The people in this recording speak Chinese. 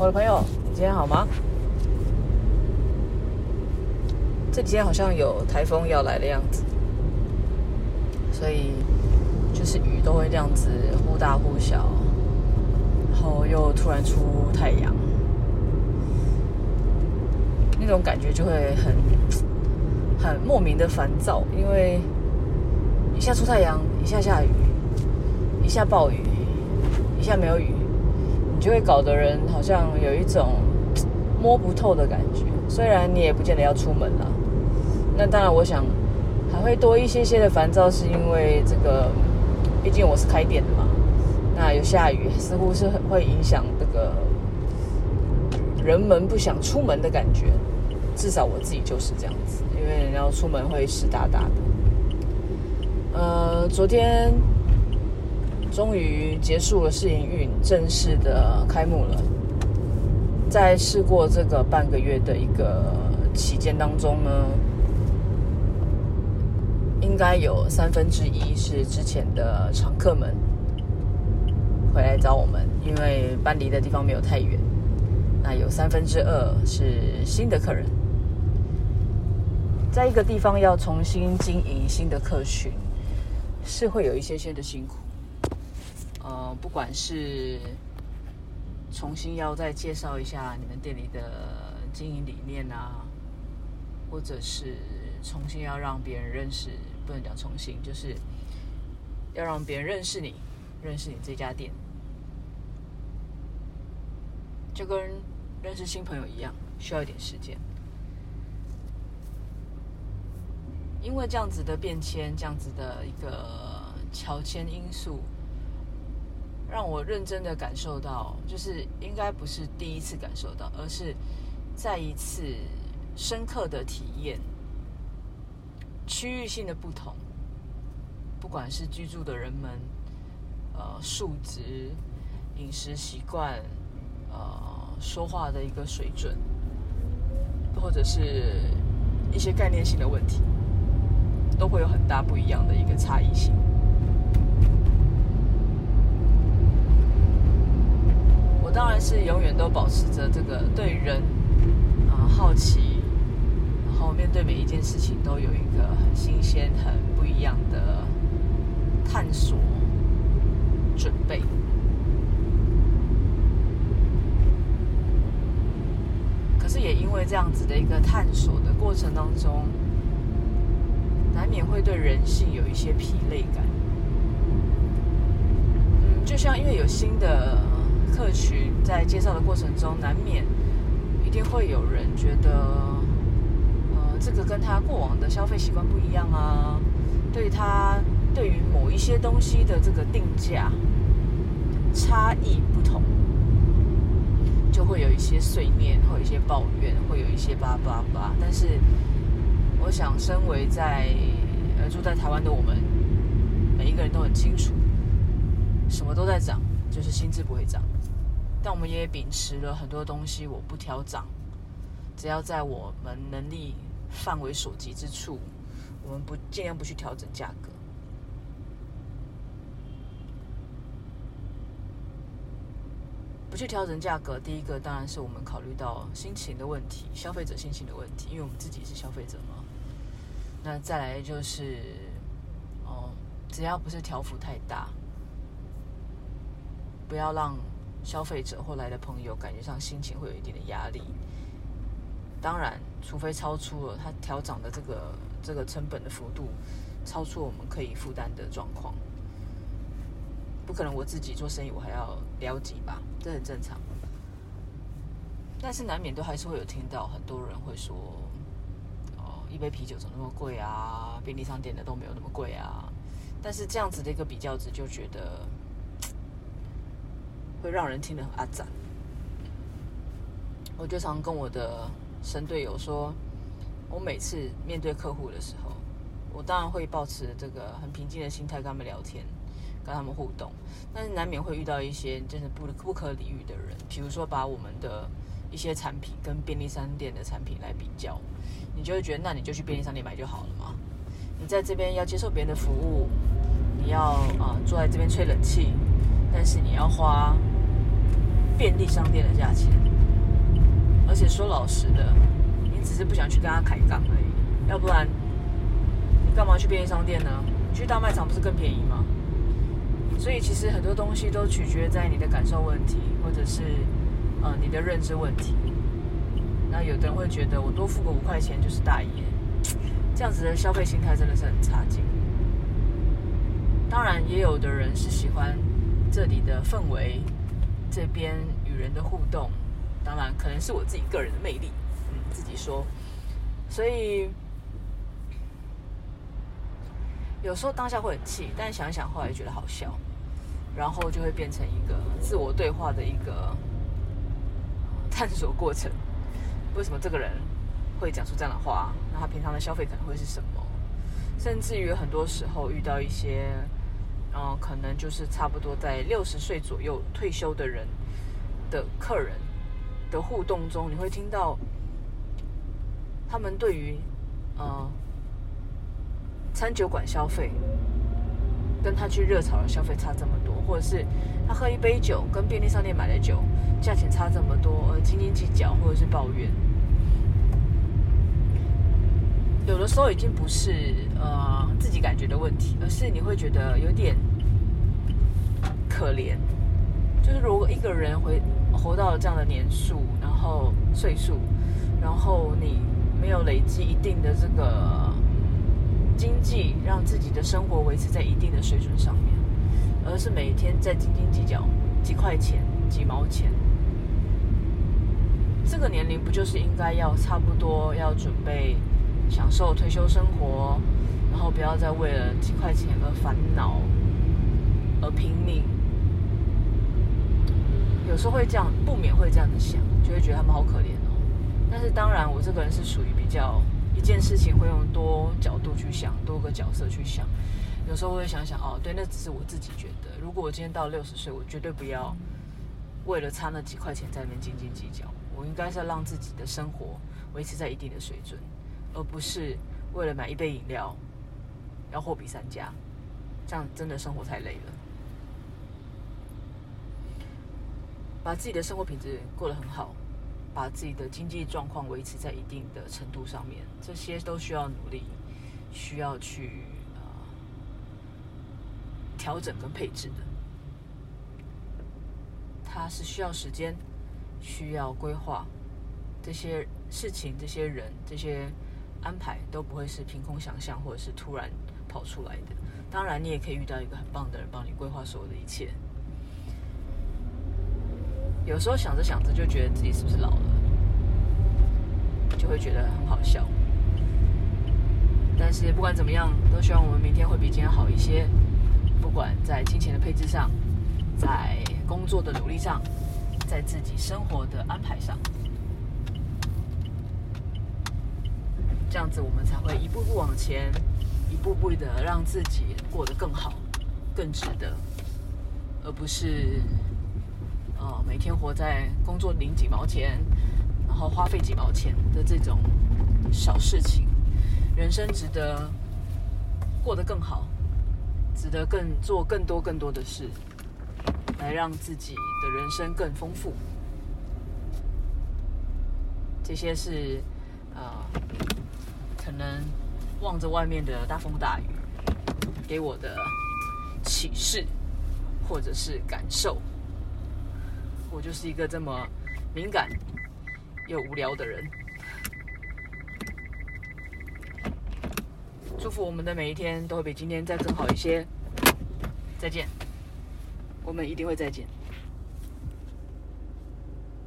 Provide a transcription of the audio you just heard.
我的朋友，你今天好吗？这几天好像有台风要来的样子，所以就是雨都会这样子忽大忽小，然后又突然出太阳，那种感觉就会很很莫名的烦躁，因为一下出太阳，一下下雨，一下暴雨，一下没有雨。就会搞得人好像有一种摸不透的感觉。虽然你也不见得要出门了，那当然，我想还会多一些些的烦躁，是因为这个，毕竟我是开店的嘛。那有下雨，似乎是会影响这个人们不想出门的感觉。至少我自己就是这样子，因为你要出门会湿哒哒的。呃，昨天。终于结束了试营运，正式的开幕了。在试过这个半个月的一个期间当中呢，应该有三分之一是之前的常客们回来找我们，因为搬离的地方没有太远。那有三分之二是新的客人，在一个地方要重新经营新的客群，是会有一些些的辛苦。呃，不管是重新要再介绍一下你们店里的经营理念啊，或者是重新要让别人认识，不能讲重新，就是要让别人认识你，认识你这家店，就跟认识新朋友一样，需要一点时间。因为这样子的变迁，这样子的一个乔迁因素。让我认真的感受到，就是应该不是第一次感受到，而是再一次深刻的体验区域性的不同。不管是居住的人们，呃，数值、饮食习惯，呃，说话的一个水准，或者是一些概念性的问题，都会有很大不一样的一个差异性。我当然是永远都保持着这个对人啊、好奇，然后面对每一件事情都有一个很新鲜、很不一样的探索准备。可是也因为这样子的一个探索的过程当中，难免会对人性有一些疲累感。嗯，就像因为有新的。客群在介绍的过程中，难免一定会有人觉得，呃，这个跟他过往的消费习惯不一样啊，对他对于某一些东西的这个定价差异不同，就会有一些碎念，会有一些抱怨，会有一些叭叭叭。但是，我想，身为在呃住在台湾的我们，每一个人都很清楚，什么都在涨，就是薪资不会涨。但我们也秉持了很多东西，我不挑涨，只要在我们能力范围所及之处，我们不尽量不去调整价格。不去调整价格，第一个当然是我们考虑到心情的问题，消费者心情的问题，因为我们自己是消费者嘛。那再来就是，哦，只要不是调幅太大，不要让。消费者或来的朋友感觉上心情会有一定的压力，当然，除非超出了他调涨的这个这个成本的幅度，超出我们可以负担的状况，不可能我自己做生意我还要了解吧，这很正常。但是难免都还是会有听到很多人会说，哦，一杯啤酒怎么那么贵啊？便利商店的都没有那么贵啊。但是这样子的一个比较值就觉得。会让人听得很阿赞。我就常跟我的神队友说，我每次面对客户的时候，我当然会保持这个很平静的心态跟他们聊天，跟他们互动。但是难免会遇到一些真的不不可理喻的人，比如说把我们的一些产品跟便利商店的产品来比较，你就会觉得，那你就去便利商店买就好了嘛。你在这边要接受别人的服务，你要啊、坐在这边吹冷气，但是你要花。便利商店的价钱。而且说老实的，你只是不想去跟他开杠而已，要不然你干嘛去便利商店呢？你去大卖场不是更便宜吗？所以其实很多东西都取决在你的感受问题，或者是呃你的认知问题。那有的人会觉得我多付个五块钱就是大爷，这样子的消费心态真的是很差劲。当然，也有的人是喜欢这里的氛围，这边与人的互动。当然，可能是我自己个人的魅力，嗯，自己说。所以有时候当下会很气，但想想后来觉得好笑，然后就会变成一个自我对话的一个探索过程。为什么这个人会讲出这样的话？那他平常的消费可能会是什么？甚至于很多时候遇到一些，嗯，可能就是差不多在六十岁左右退休的人的客人。的互动中，你会听到他们对于呃餐酒馆消费，跟他去热炒的消费差这么多，或者是他喝一杯酒跟便利商店买的酒价钱差这么多，而斤斤计较或者是抱怨，有的时候已经不是呃自己感觉的问题，而是你会觉得有点可怜。就是如果一个人会活到了这样的年数，然后岁数，然后你没有累积一定的这个经济，让自己的生活维持在一定的水准上面，而是每天在斤斤计较几块钱、几毛钱，这个年龄不就是应该要差不多要准备享受退休生活，然后不要再为了几块钱而烦恼，而拼命？有时候会这样，不免会这样子想，就会觉得他们好可怜哦。但是当然，我这个人是属于比较一件事情会用多角度去想，多个角色去想。有时候我会想想，哦，对，那只是我自己觉得。如果我今天到六十岁，我绝对不要为了差那几块钱在那边斤斤计较。我应该是要让自己的生活维持在一定的水准，而不是为了买一杯饮料要货比三家，这样真的生活太累了。把自己的生活品质过得很好，把自己的经济状况维持在一定的程度上面，这些都需要努力，需要去呃调整跟配置的。它是需要时间，需要规划，这些事情、这些人、这些安排都不会是凭空想象或者是突然跑出来的。当然，你也可以遇到一个很棒的人帮你规划所有的一切。有时候想着想着就觉得自己是不是老了，就会觉得很好笑。但是不管怎么样，都希望我们明天会比今天好一些。不管在金钱的配置上，在工作的努力上，在自己生活的安排上，这样子我们才会一步步往前，一步步的让自己过得更好、更值得，而不是。呃，每天活在工作领几毛钱，然后花费几毛钱的这种小事情，人生值得过得更好，值得更做更多更多的事，来让自己的人生更丰富。这些是、呃，可能望着外面的大风大雨，给我的启示，或者是感受。我就是一个这么敏感又无聊的人。祝福我们的每一天都会比今天再更好一些。再见，我们一定会再见。